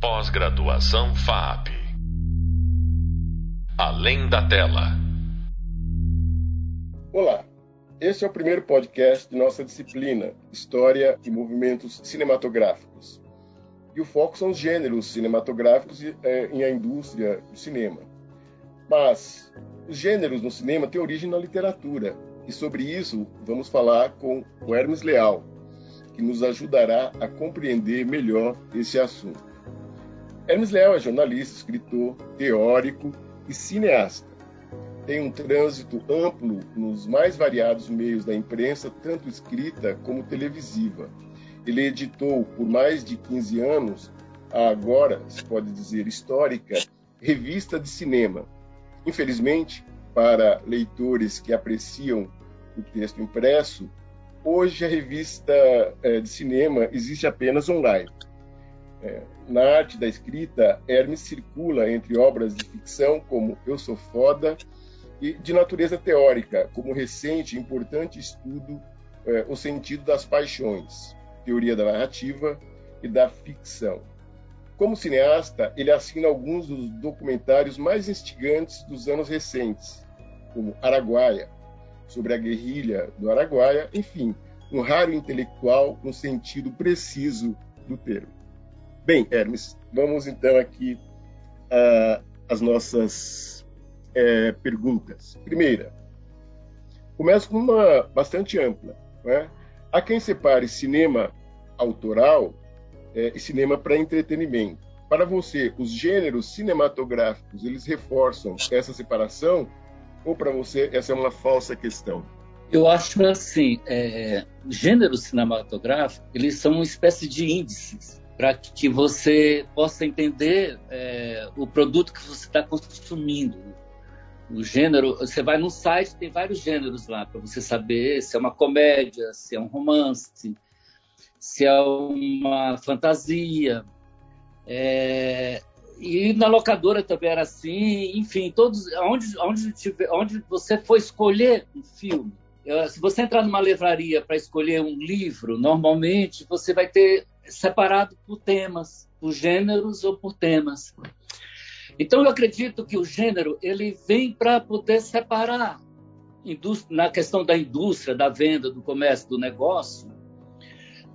Pós-graduação FAP. Além da tela. Olá, este é o primeiro podcast de nossa disciplina História e Movimentos Cinematográficos. E o foco são os gêneros cinematográficos é, em a indústria do cinema. Mas os gêneros no cinema têm origem na literatura, e sobre isso vamos falar com o Hermes Leal, que nos ajudará a compreender melhor esse assunto. Hermes Leal é jornalista, escritor, teórico e cineasta. Tem um trânsito amplo nos mais variados meios da imprensa, tanto escrita como televisiva. Ele editou por mais de 15 anos a agora, se pode dizer, histórica Revista de Cinema. Infelizmente, para leitores que apreciam o texto impresso, hoje a revista é, de cinema existe apenas online. É, na arte da escrita, Hermes circula entre obras de ficção como Eu Sou Foda e de natureza teórica, como recente e importante estudo é, O Sentido das Paixões, Teoria da Narrativa e da Ficção. Como cineasta, ele assina alguns dos documentários mais instigantes dos anos recentes, como Araguaia, sobre a guerrilha do Araguaia, enfim, um raro intelectual no sentido preciso do termo. Bem, Hermes, vamos então aqui às nossas uh, perguntas. Primeira, começo com uma bastante ampla. Né? Há quem separe cinema autoral uh, e cinema para entretenimento. Para você, os gêneros cinematográficos, eles reforçam essa separação ou para você essa é uma falsa questão? Eu acho assim, é, gêneros cinematográficos, eles são uma espécie de índices para que você possa entender é, o produto que você está consumindo. O gênero, você vai num site, tem vários gêneros lá para você saber se é uma comédia, se é um romance, se é uma fantasia. É, e na locadora também era assim, enfim, todos onde, onde, tiver, onde você for escolher um filme, se você entrar numa livraria para escolher um livro, normalmente você vai ter separado por temas, por gêneros ou por temas. Então eu acredito que o gênero ele vem para poder separar na questão da indústria, da venda, do comércio, do negócio,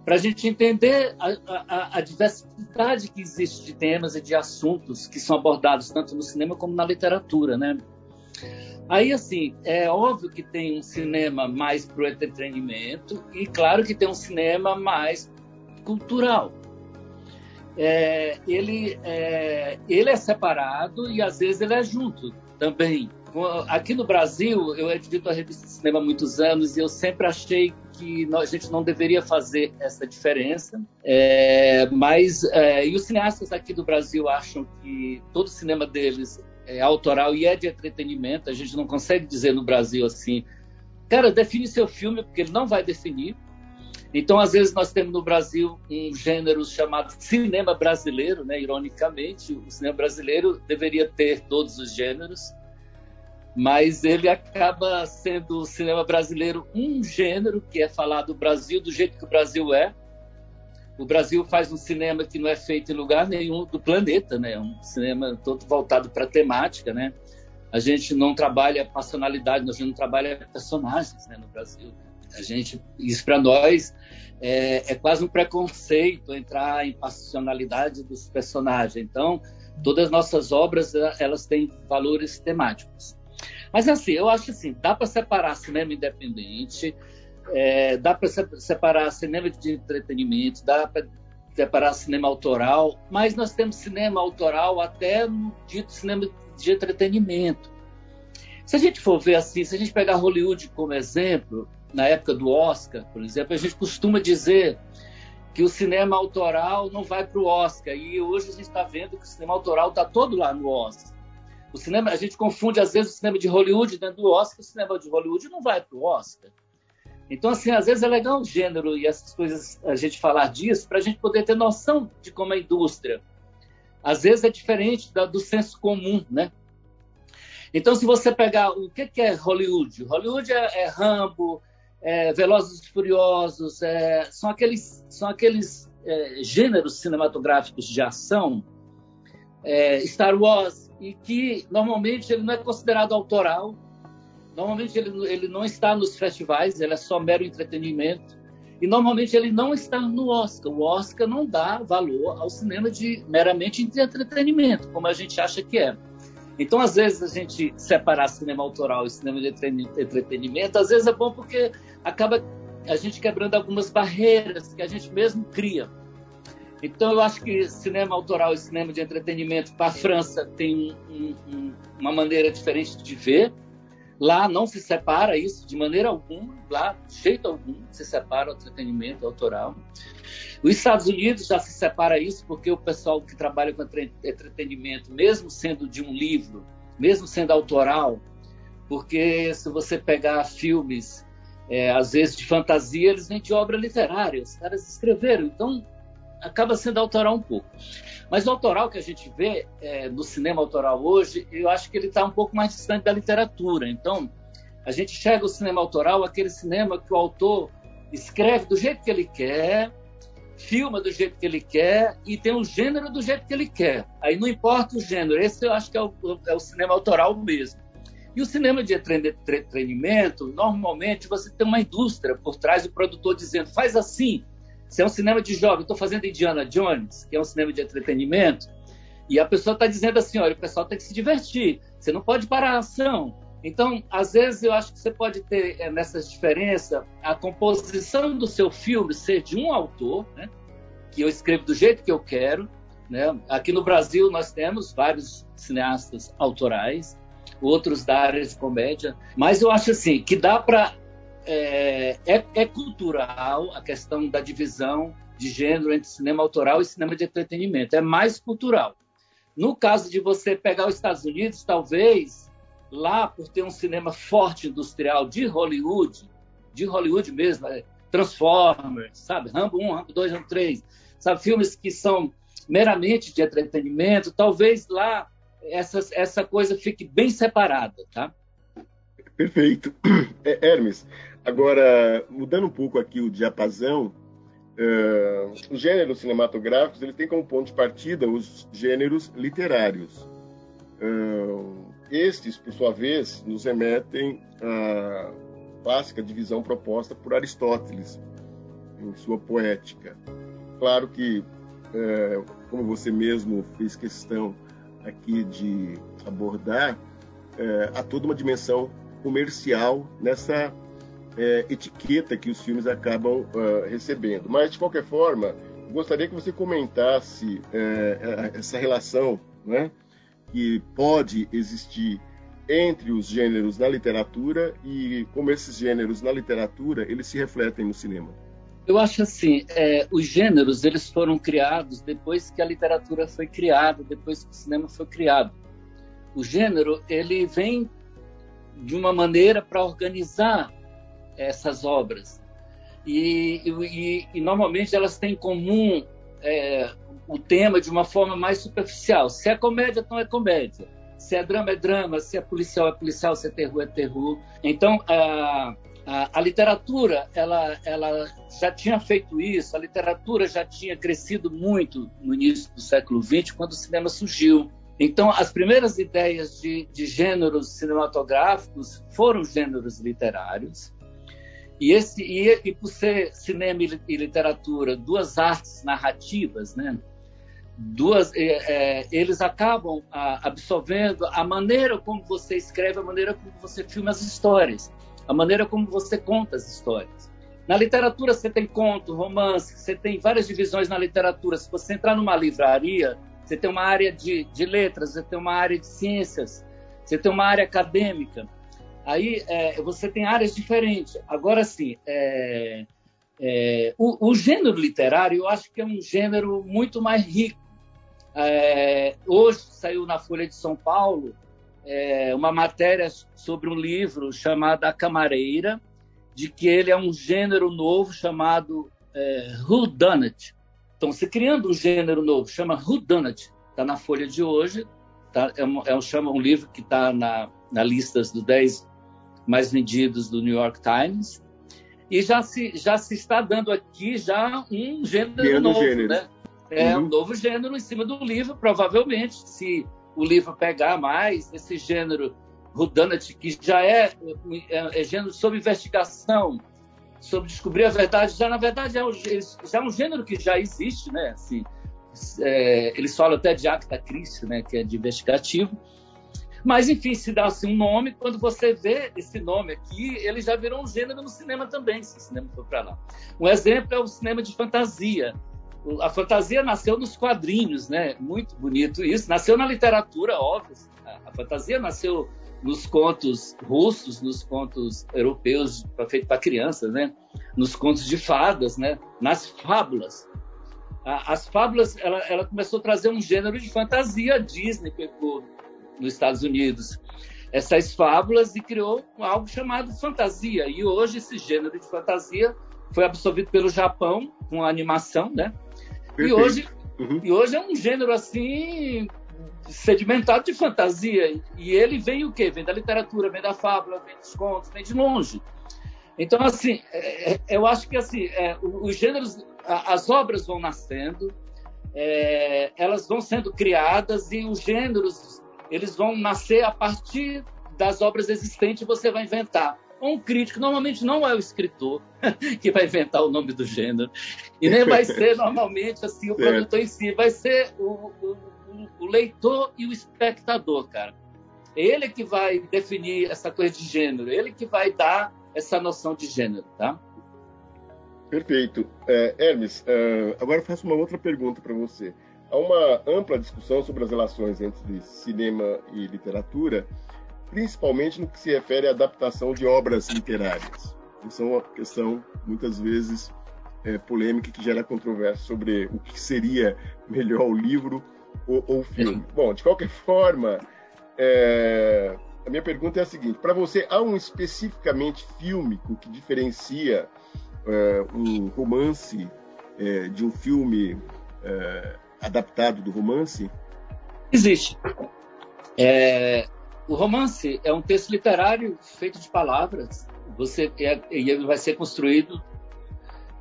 para a gente entender a, a, a, diversidade que existe de temas e de assuntos que são abordados tanto no cinema como na literatura, né? Aí, assim, é óbvio que tem um cinema mais para o entretenimento e, claro, que tem um cinema mais cultural. É, ele, é, ele é separado e, às vezes, ele é junto também. Aqui no Brasil, eu edito a revista de cinema há muitos anos e eu sempre achei que a gente não deveria fazer essa diferença. É, mas, é, e os cineastas aqui do Brasil acham que todo o cinema deles é autoral e é de entretenimento. A gente não consegue dizer no Brasil assim, cara, define seu filme, porque ele não vai definir. Então, às vezes, nós temos no Brasil um gênero chamado cinema brasileiro, né? ironicamente. O cinema brasileiro deveria ter todos os gêneros mas ele acaba sendo o cinema brasileiro um gênero que é falar do Brasil do jeito que o Brasil é. O Brasil faz um cinema que não é feito em lugar nenhum do planeta, né? Um cinema todo voltado para temática, né? A gente não trabalha passionalidade, a gente não trabalha personagens, né? No Brasil, a gente isso para nós é, é quase um preconceito entrar em passionalidade dos personagens. Então, todas as nossas obras elas têm valores temáticos. Mas assim, eu acho assim, dá para separar cinema independente, é, dá para separar cinema de entretenimento, dá para separar cinema autoral, mas nós temos cinema autoral até no dito cinema de entretenimento. Se a gente for ver assim, se a gente pegar Hollywood como exemplo, na época do Oscar, por exemplo, a gente costuma dizer que o cinema autoral não vai para o Oscar. E hoje a gente está vendo que o cinema autoral está todo lá no Oscar. O cinema, a gente confunde às vezes o cinema de Hollywood dentro do Oscar, o cinema de Hollywood não vai para o Oscar. Então, assim, às vezes é legal o gênero e essas coisas, a gente falar disso, para a gente poder ter noção de como é a indústria. Às vezes é diferente da, do senso comum, né? Então, se você pegar o que, que é Hollywood? Hollywood é, é Rambo, é Velozes e Furiosos, é, são aqueles, são aqueles é, gêneros cinematográficos de ação é, Star Wars, e que normalmente ele não é considerado autoral, normalmente ele, ele não está nos festivais, ele é só mero entretenimento, e normalmente ele não está no Oscar. O Oscar não dá valor ao cinema de meramente de entretenimento, como a gente acha que é. Então, às vezes, a gente separar cinema autoral e cinema de entretenimento, às vezes é bom porque acaba a gente quebrando algumas barreiras que a gente mesmo cria. Então, eu acho que cinema autoral e cinema de entretenimento para a França tem um, um, uma maneira diferente de ver. Lá não se separa isso de maneira alguma, lá, de jeito algum, se separa o entretenimento autoral. Os Estados Unidos já se separa isso porque o pessoal que trabalha com entretenimento, mesmo sendo de um livro, mesmo sendo autoral, porque se você pegar filmes, é, às vezes de fantasia, eles vêm de obra literária, os caras escreveram, então acaba sendo autoral um pouco. Mas o autoral que a gente vê é, no cinema autoral hoje, eu acho que ele está um pouco mais distante da literatura. Então, a gente chega o cinema autoral, aquele cinema que o autor escreve do jeito que ele quer, filma do jeito que ele quer e tem o gênero do jeito que ele quer. Aí não importa o gênero, esse eu acho que é o, é o cinema autoral mesmo. E o cinema de entretenimento, normalmente você tem uma indústria por trás do produtor dizendo faz assim. Se é um cinema de jovem, estou fazendo Indiana Jones, que é um cinema de entretenimento, e a pessoa está dizendo assim, olha, o pessoal tem que se divertir, você não pode parar a ação, então, às vezes, eu acho que você pode ter é, nessa diferença a composição do seu filme ser de um autor, né, que eu escrevo do jeito que eu quero. Né? Aqui no Brasil, nós temos vários cineastas autorais, outros da área de comédia, mas eu acho assim que dá para. É, é, é cultural a questão da divisão de gênero entre cinema autoral e cinema de entretenimento. É mais cultural. No caso de você pegar os Estados Unidos, talvez lá por ter um cinema forte industrial de Hollywood, de Hollywood mesmo, é, Transformers, sabe, Rambo 1, Rambo 2, Rambo 3, sabe, filmes que são meramente de entretenimento, talvez lá essa, essa coisa fique bem separada, tá? Perfeito. É, Hermes, agora, mudando um pouco aqui o diapasão, uh, os gêneros cinematográficos ele tem como ponto de partida os gêneros literários. Uh, estes, por sua vez, nos remetem à clássica divisão proposta por Aristóteles em sua poética. Claro que, é, como você mesmo fez questão aqui de abordar, é, há toda uma dimensão comercial nessa é, etiqueta que os filmes acabam uh, recebendo. Mas, de qualquer forma, gostaria que você comentasse é, essa relação, né? que pode existir entre os gêneros na literatura e como esses gêneros na literatura eles se refletem no cinema. Eu acho assim, é, os gêneros eles foram criados depois que a literatura foi criada, depois que o cinema foi criado. O gênero ele vem de uma maneira para organizar essas obras e, e, e, normalmente elas têm em comum é, o tema de uma forma mais superficial. Se é comédia, então é comédia. Se é drama, é drama. Se é policial, é policial. Se é terror, é terror. Então, a, literatura, ela, ela já tinha feito isso. A literatura já tinha crescido muito no início do século XX, quando o cinema surgiu. Então, as primeiras ideias de, de gêneros cinematográficos foram gêneros literários. E, esse, e, e por ser cinema e literatura duas artes narrativas, né? duas, é, é, eles acabam a, absorvendo a maneira como você escreve, a maneira como você filma as histórias, a maneira como você conta as histórias. Na literatura você tem conto, romance, você tem várias divisões na literatura. Se você entrar numa livraria, você tem uma área de, de letras, você tem uma área de ciências, você tem uma área acadêmica. Aí é, você tem áreas diferentes. Agora, sim, é, é, o, o, gênero literário eu acho que é um gênero muito mais rico é, hoje saiu na Folha de São Paulo é, uma matéria sobre um livro chamado A Camareira, de que ele é um gênero novo chamado é, Who Done It. Então, se criando um gênero novo, chama Who Done It, está na Folha de hoje, tá, é, um, é um, chama, um livro que está na, na lista dos 10 mais vendidos do New York Times, e já se, já se está dando aqui já um gênero novo, gênero. né? É uhum. um novo gênero em cima do livro, provavelmente, se o livro pegar mais, esse gênero Rudanat, que já é, é, é, gênero sobre investigação, sobre descobrir a verdade, já na verdade é um, já é um gênero que já existe, né? Assim, é, eles falam até de acta Christi, né? Que é de investigativo. Mas, enfim, se dá assim, um nome, quando você vê esse nome aqui, ele já virou um gênero no cinema também, se o cinema for para lá. Um exemplo é o cinema de fantasia. A fantasia nasceu nos quadrinhos, né? Muito bonito isso. Nasceu na literatura, óbvio. A fantasia nasceu nos contos russos, nos contos europeus feitos para crianças, né? Nos contos de fadas, né? Nas fábulas. As fábulas, ela, ela começou a trazer um gênero de fantasia. A Disney pegou nos Estados Unidos essas fábulas e criou algo chamado fantasia. E hoje esse gênero de fantasia foi absorvido pelo Japão com a animação, né? E hoje, uhum. e hoje é um gênero assim sedimentado de fantasia. E ele vem o quê? Vem da literatura, vem da fábula, vem dos contos, vem de longe. Então, assim, é, é eu acho que assim, é, os gêneros, as obras vão nascendo, é, elas vão sendo criadas e os gêneros eles vão nascer a partir das obras existentes você vai inventar. Um crítico normalmente não é o escritor que vai inventar o nome do gênero e nem vai ser normalmente assim o produtor em si, vai ser o, o, o leitor e o espectador, cara. Ele que vai definir essa coisa de gênero, ele que vai dar essa noção de gênero, tá? Perfeito. É, Hermes, é, agora eu faço uma outra pergunta para você. Há uma ampla discussão sobre as relações entre cinema e literatura, principalmente no que se refere à adaptação de obras literárias. Isso é uma questão, muitas vezes, é, polêmica que gera controvérsia sobre o que seria melhor o livro ou, ou o filme. Bom, de qualquer forma, é, a minha pergunta é a seguinte: para você, há um especificamente fílmico que diferencia é, um romance é, de um filme é, adaptado do romance? Existe. É, o romance é um texto literário feito de palavras. Você é, e ele vai ser construído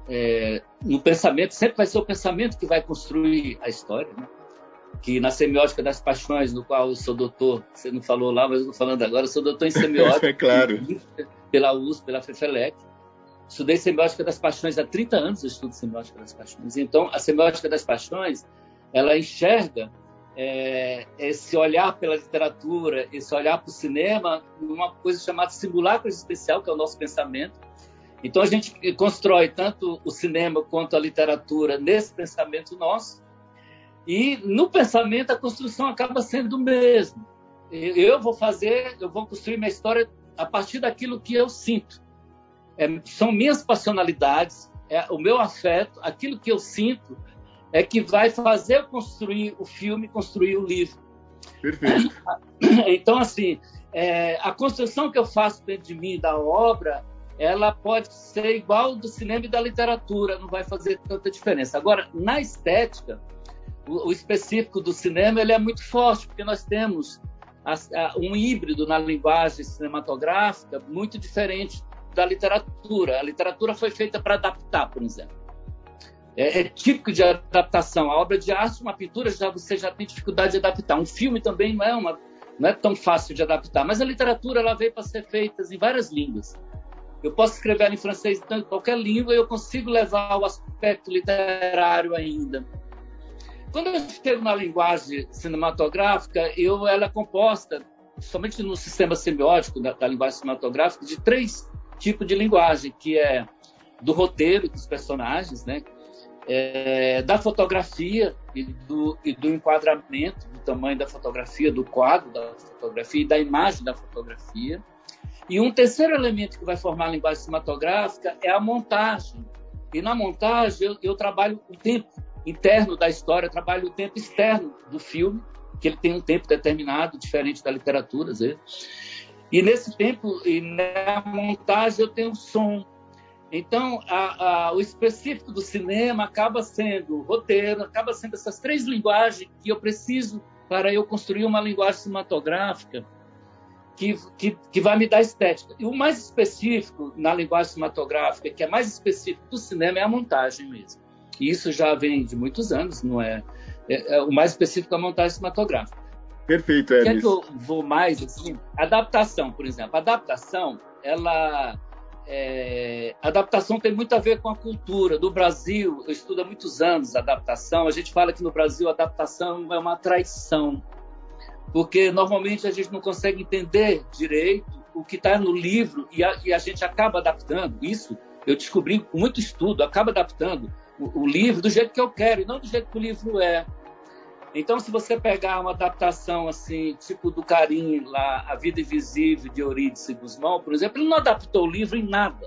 é, no pensamento. Sempre vai ser o pensamento que vai construir a história. Né? Que na semiótica das paixões, no qual eu sou doutor, você não falou lá, mas eu estou falando agora, eu sou doutor em semiótica. é claro. Pela USP, pela FEFELEC. Estudei semiótica das paixões há 30 anos, eu estudo semiótica das paixões. Então, a semiótica das paixões ela enxerga é, esse olhar pela literatura, esse olhar para o cinema, uma coisa chamada simulacro especial, que é o nosso pensamento. Então a gente constrói tanto o cinema quanto a literatura nesse pensamento nosso. E no pensamento a construção acaba sendo o mesmo. Eu vou fazer, eu vou construir minha história a partir daquilo que eu sinto. É, são minhas passionalidades, é o meu afeto, aquilo que eu sinto é que vai fazer construir o filme, construir o livro. Perfeito. Então, assim, é, a construção que eu faço dentro de mim da obra, ela pode ser igual do cinema e da literatura, não vai fazer tanta diferença. Agora, na estética, o, o específico do cinema ele é muito forte, porque nós temos a, a, um híbrido na linguagem cinematográfica muito diferente da literatura. A literatura foi feita para adaptar, por exemplo é, é, típico de adaptação. A obra de arte, uma pintura, já você já tem dificuldade de adaptar. Um filme também não é uma não é tão fácil de adaptar. Mas a literatura ela veio para ser feita em várias línguas. Eu posso escrever em francês em qualquer língua e eu consigo levar o aspecto literário ainda. Quando eu chego na linguagem cinematográfica, eu, ela é composta, somente no sistema semiótico da, da linguagem cinematográfica, de três tipos de linguagem, que é do roteiro dos personagens, né? É, da fotografia e do, e do enquadramento, do tamanho da fotografia, do quadro da fotografia e da imagem da fotografia. E um terceiro elemento que vai formar a linguagem cinematográfica é a montagem. E na montagem eu, eu trabalho o tempo interno da história, trabalho o tempo externo do filme, que ele tem um tempo determinado, diferente da literatura, às vezes. E nesse tempo, e na montagem, eu tenho som, então, a, a, o específico do cinema acaba sendo o roteiro, acaba sendo essas três linguagens que eu preciso para eu construir uma linguagem cinematográfica que, que, que, vai me dar estética. E o mais específico na linguagem cinematográfica, que é mais específico do cinema, é a montagem mesmo. E isso já vem de muitos anos, não é? é, é o mais específico é a montagem cinematográfica. Perfeito, Elis. Quer que eu vou mais assim? Adaptação, por exemplo. Adaptação, ela é, adaptação tem muito a ver com a cultura. Do Brasil, eu estudo há muitos anos adaptação. A gente fala que no Brasil adaptação é uma traição, porque normalmente a gente não consegue entender direito o que está no livro e a, e a, gente acaba adaptando. Isso eu descobri com muito estudo, acaba adaptando o, o livro do jeito que eu quero e não do jeito que o livro é. Então, se você pegar uma adaptação assim, tipo do Carim, lá, A Vida Invisível de Eurídice Guzmão, por exemplo, ele não adaptou o livro em nada.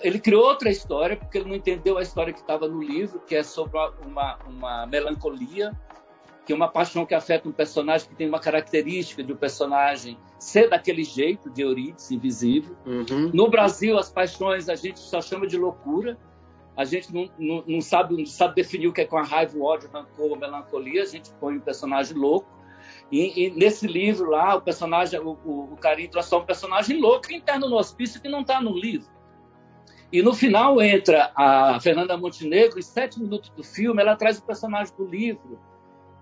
Ele criou outra história, porque ele não entendeu a história que estava no livro, que é sobre uma, uma melancolia, que é uma paixão que afeta um personagem que tem uma característica de um personagem ser daquele jeito, de Eurídice, invisível. Uhum. No Brasil, as paixões a gente só chama de loucura, a gente não, não, não, sabe, não sabe definir o que é com a raiva, o ódio, o rancor, a melancolia, a gente põe um personagem louco. E, e nesse livro lá, o personagem, o, o, o Carinho transforma um personagem louco interno no hospício que não está no livro. E no final entra a Fernanda Montenegro, e sete minutos do filme, ela traz o personagem do livro,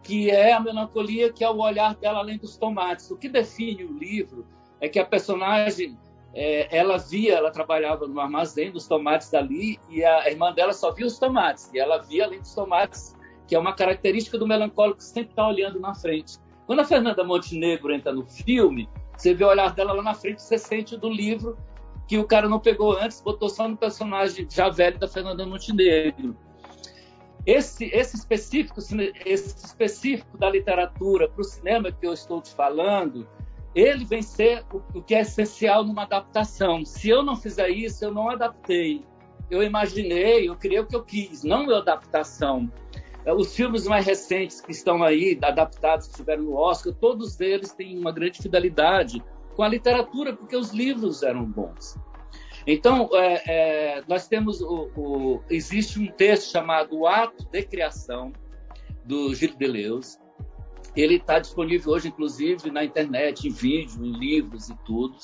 que é a melancolia, que é o olhar dela além dos tomates. O que define o livro é que a personagem é, ela via, ela trabalhava no armazém dos tomates dali e a irmã dela só via os tomates e ela via além dos tomates, que é uma característica do melancólico que sempre está olhando na frente. Quando a Fernanda Montenegro entra no filme, você vê o olhar dela lá na frente, você sente do livro que o cara não pegou antes, botou só no personagem já velho da Fernanda Montenegro. Esse, esse específico, esse específico da literatura para o cinema que eu estou te falando, ele vem ser o, que é essencial numa adaptação. Se eu não fizer isso, eu não adaptei. Eu imaginei, eu criei o que eu quis, não a adaptação. É, os filmes mais recentes que estão aí, adaptados, que estiveram no Oscar, todos eles têm uma grande fidelidade com a literatura, porque os livros eram bons. Então, é, é, nós temos o, o, existe um texto chamado O Ato de Criação, do Gilles Deleuze, ele está disponível hoje, inclusive, na internet, em vídeo, em livros e tudo.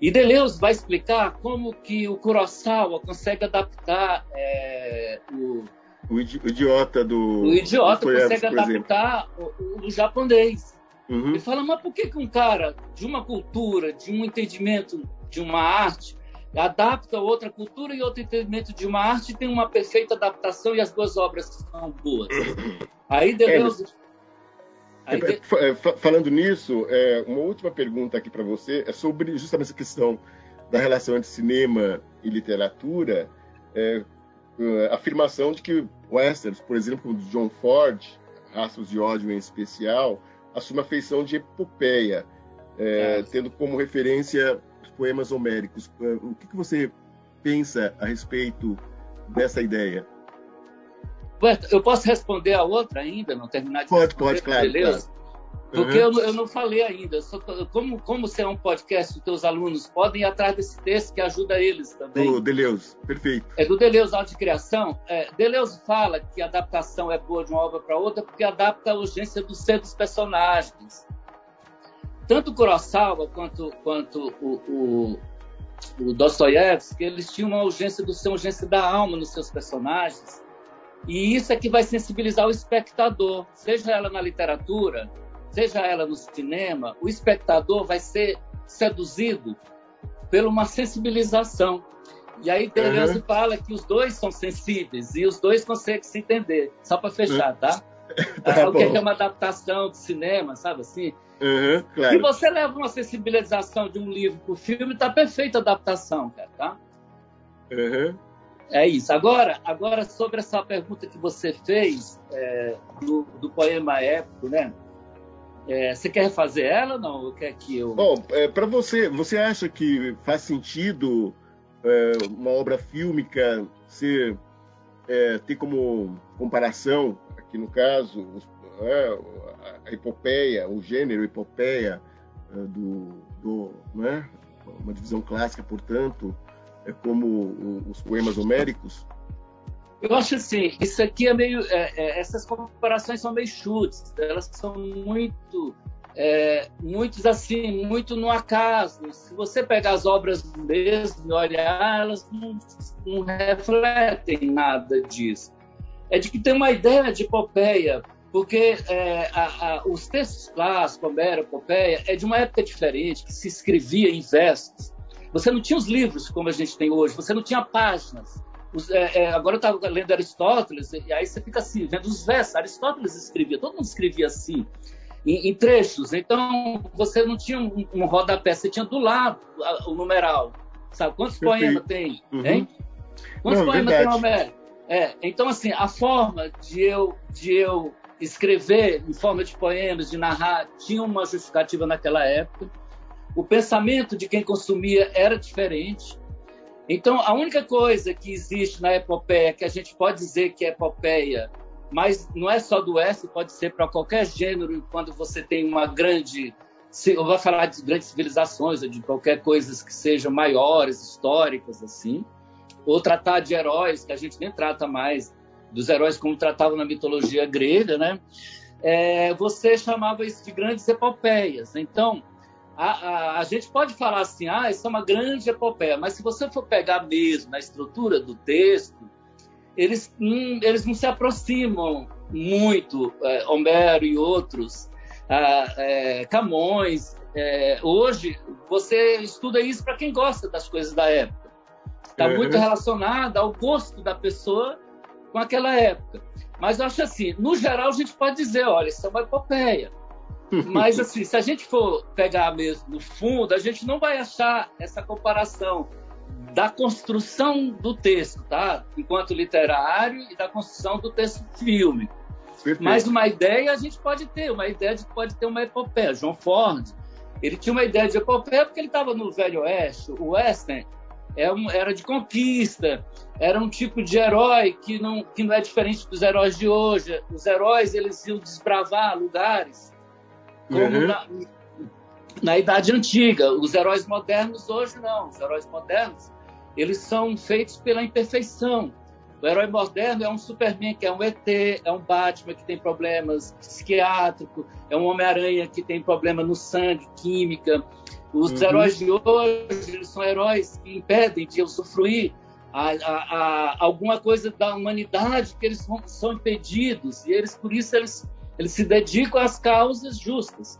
E Deleuze vai explicar como que o Kurosawa consegue adaptar é, o, o, idiota do. O idiota do consegue adaptar o, o, japonês. Uhum. Ele fala, mas por que, que um cara de uma cultura, de um entendimento de uma arte, adapta outra cultura e outro entendimento de uma arte e tem uma perfeita adaptação e as duas obras são boas? Aí Deleuze. É, é, é, falando nisso, é, uma última pergunta aqui para você é sobre justamente essa questão da relação entre cinema e literatura. É, a afirmação de que westerns, por exemplo, como do John Ford, Rastros de Ódio em especial, assume a feição de epopeia, é, é. tendo como referência os poemas homéricos. O que, que você pensa a respeito dessa ideia? Eu posso responder a outra ainda, não terminar de Pode, pode, claro. Beleza? Claro. Porque uhum. eu, eu, não falei ainda. Só, como, como você é um podcast, os teus alunos podem ir atrás desse texto que ajuda eles também. Do Deleuze, perfeito. É do Deleuze Auto de Criação. É, Deleuze fala que a adaptação é boa de uma obra para outra porque adapta a urgência do ser dos personagens. Tanto o Kurosawa quanto, quanto o, o, o Dostoiévski, eles tinham uma urgência do ser, uma urgência da alma nos seus personagens e isso é que vai sensibilizar o espectador, seja ela na literatura, seja ela no cinema, o espectador vai ser seduzido por uma sensibilização. E aí Deleuze uhum. fala que os dois são sensíveis e os dois conseguem se entender. Só para fechar, tá? tá o que é uma adaptação de cinema, sabe assim? Uhum, claro. Se você leva uma sensibilização de um livro para o filme, tá perfeita a adaptação, cara, tá? Uhum. É isso. Agora, agora sobre essa pergunta que você fez é, do, do, poema épico, né? É, você quer fazer ela ou não? Quer que eu... Bom, é, para você, você acha que faz sentido é, uma obra fílmica ser é, ter como comparação, aqui no caso, é, a epopeia, o gênero epopeia do, do né? uma divisão clássica, portanto, como os poemas homéricos? Eu acho assim, isso aqui é meio. É, é, essas comparações são meio chutes, elas são muito é, muitos assim, muito no acaso. Se você pegar as obras mesmo e olhar, elas não, não refletem nada disso. É de que tem uma ideia de epopeia, porque é, a, a, os textos clássicos, Homero, epopeia, é de uma época diferente, que se escrevia em versos. Você não tinha os livros como a gente tem hoje, você não tinha páginas. Os, é, é, agora eu estava lendo Aristóteles, e aí você fica assim, vendo os versos. Aristóteles escrevia, todo mundo escrevia assim em, em trechos. Então, você não tinha um, um rodapé, você tinha do lado a, o numeral. Sabe? Quantos poemas tem? Uhum. Hein? Quantos não, poemas verdade. tem Homero? É, então, assim, a forma de eu, de eu escrever em forma de poemas, de narrar, tinha uma justificativa naquela época. O pensamento de quem consumia era diferente. Então, a única coisa que existe na epopeia, que a gente pode dizer que é epopeia, mas não é só do S, pode ser para qualquer gênero, quando você tem uma grande. Eu vou falar de grandes civilizações, ou de qualquer coisas que sejam maiores, históricas, assim. Ou tratar de heróis, que a gente nem trata mais dos heróis como tratavam na mitologia grega, né? É, você chamava isso de grandes epopeias. Então, a, a, a, gente pode falar assim, ah, isso é uma grande epopeia, mas se você for pegar mesmo na estrutura do texto, eles, hum, eles não se aproximam muito, é, Homero e outros, é, Camões. É, hoje, você estuda isso para quem gosta das coisas da época. Está uhum. muito relacionado ao gosto da pessoa com aquela época. Mas eu acho assim, no geral, a gente pode dizer, olha, isso é uma epopeia. Mas, assim, se a gente for pegar mesmo no fundo, a gente não vai achar essa comparação da construção do texto, tá? Enquanto literário e da construção do texto fílmico. Mas uma ideia a gente pode ter, uma ideia de que pode ter uma epopeia. João Ford, ele tinha uma ideia de epopeia porque ele estava no Velho Oeste. O Western é era de conquista, era um tipo de herói que não, que não é diferente dos heróis de hoje. Os heróis eles iam desbravar lugares, como uhum. na, na Idade Antiga. Os heróis modernos hoje não. Os heróis modernos eles são feitos pela imperfeição. O herói moderno é um Superman que é um ET, é um Batman que tem problemas psiquiátricos, é um Homem-Aranha que tem problema no sangue, química. Os uhum. heróis de hoje são heróis que impedem de usufruir a, a, a, alguma coisa da humanidade que eles são impedidos e eles por isso eles, eles se dedicam às causas justas.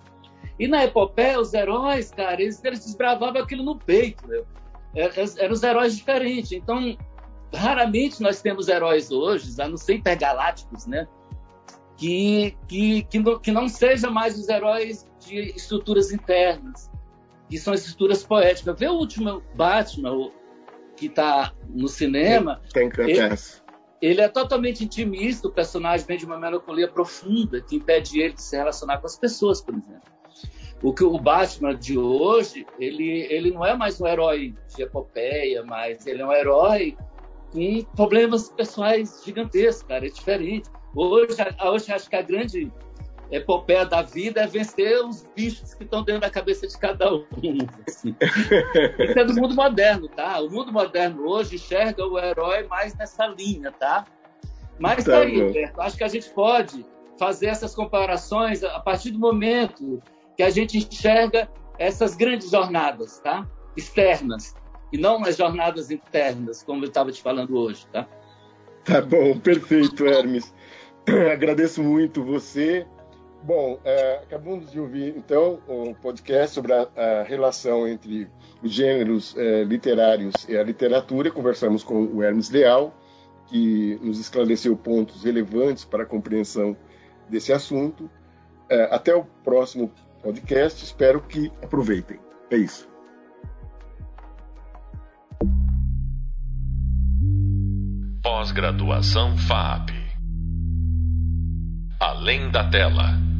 E na epopeia, os heróis, cara, eles, eles desbravavam aquilo no peito, meu. É, é, eram os heróis diferentes. Então, raramente nós temos heróis hoje, a não ser intergalácticos, né? Que, que, que, não, que não sejam mais os heróis de estruturas internas, que são estruturas poéticas. Vê o último Batman, que está no cinema. Tem que ele, ele é totalmente intimista, o personagem vem de uma melancolia profunda que impede ele de se relacionar com as pessoas, por exemplo. O que o Batman de hoje, ele, ele não é mais um herói de epopeia, mas ele é um herói com problemas pessoais gigantescos, cara, é diferente. Hoje, hoje acho que a grande epopeia da vida é vencer os bichos que estão dentro da cabeça de cada um. Assim. Isso é do mundo moderno, tá? O mundo moderno hoje enxerga o herói mais nessa linha, tá? Mas tá, tá aí, Roberto, acho que a gente pode fazer essas comparações a partir do momento que a gente enxerga essas grandes jornadas, tá? Externas, e não as jornadas internas, como eu estava te falando hoje, tá? Tá bom, perfeito, Hermes. Agradeço muito você. Bom, é, acabamos de ouvir, então, um podcast sobre a, a relação entre os gêneros é, literários e a literatura. Conversamos com o Hermes Leal, que nos esclareceu pontos relevantes para a compreensão desse assunto. É, até o próximo podcast. Espero que aproveitem. É isso. Pós-graduação FAP. Além da tela.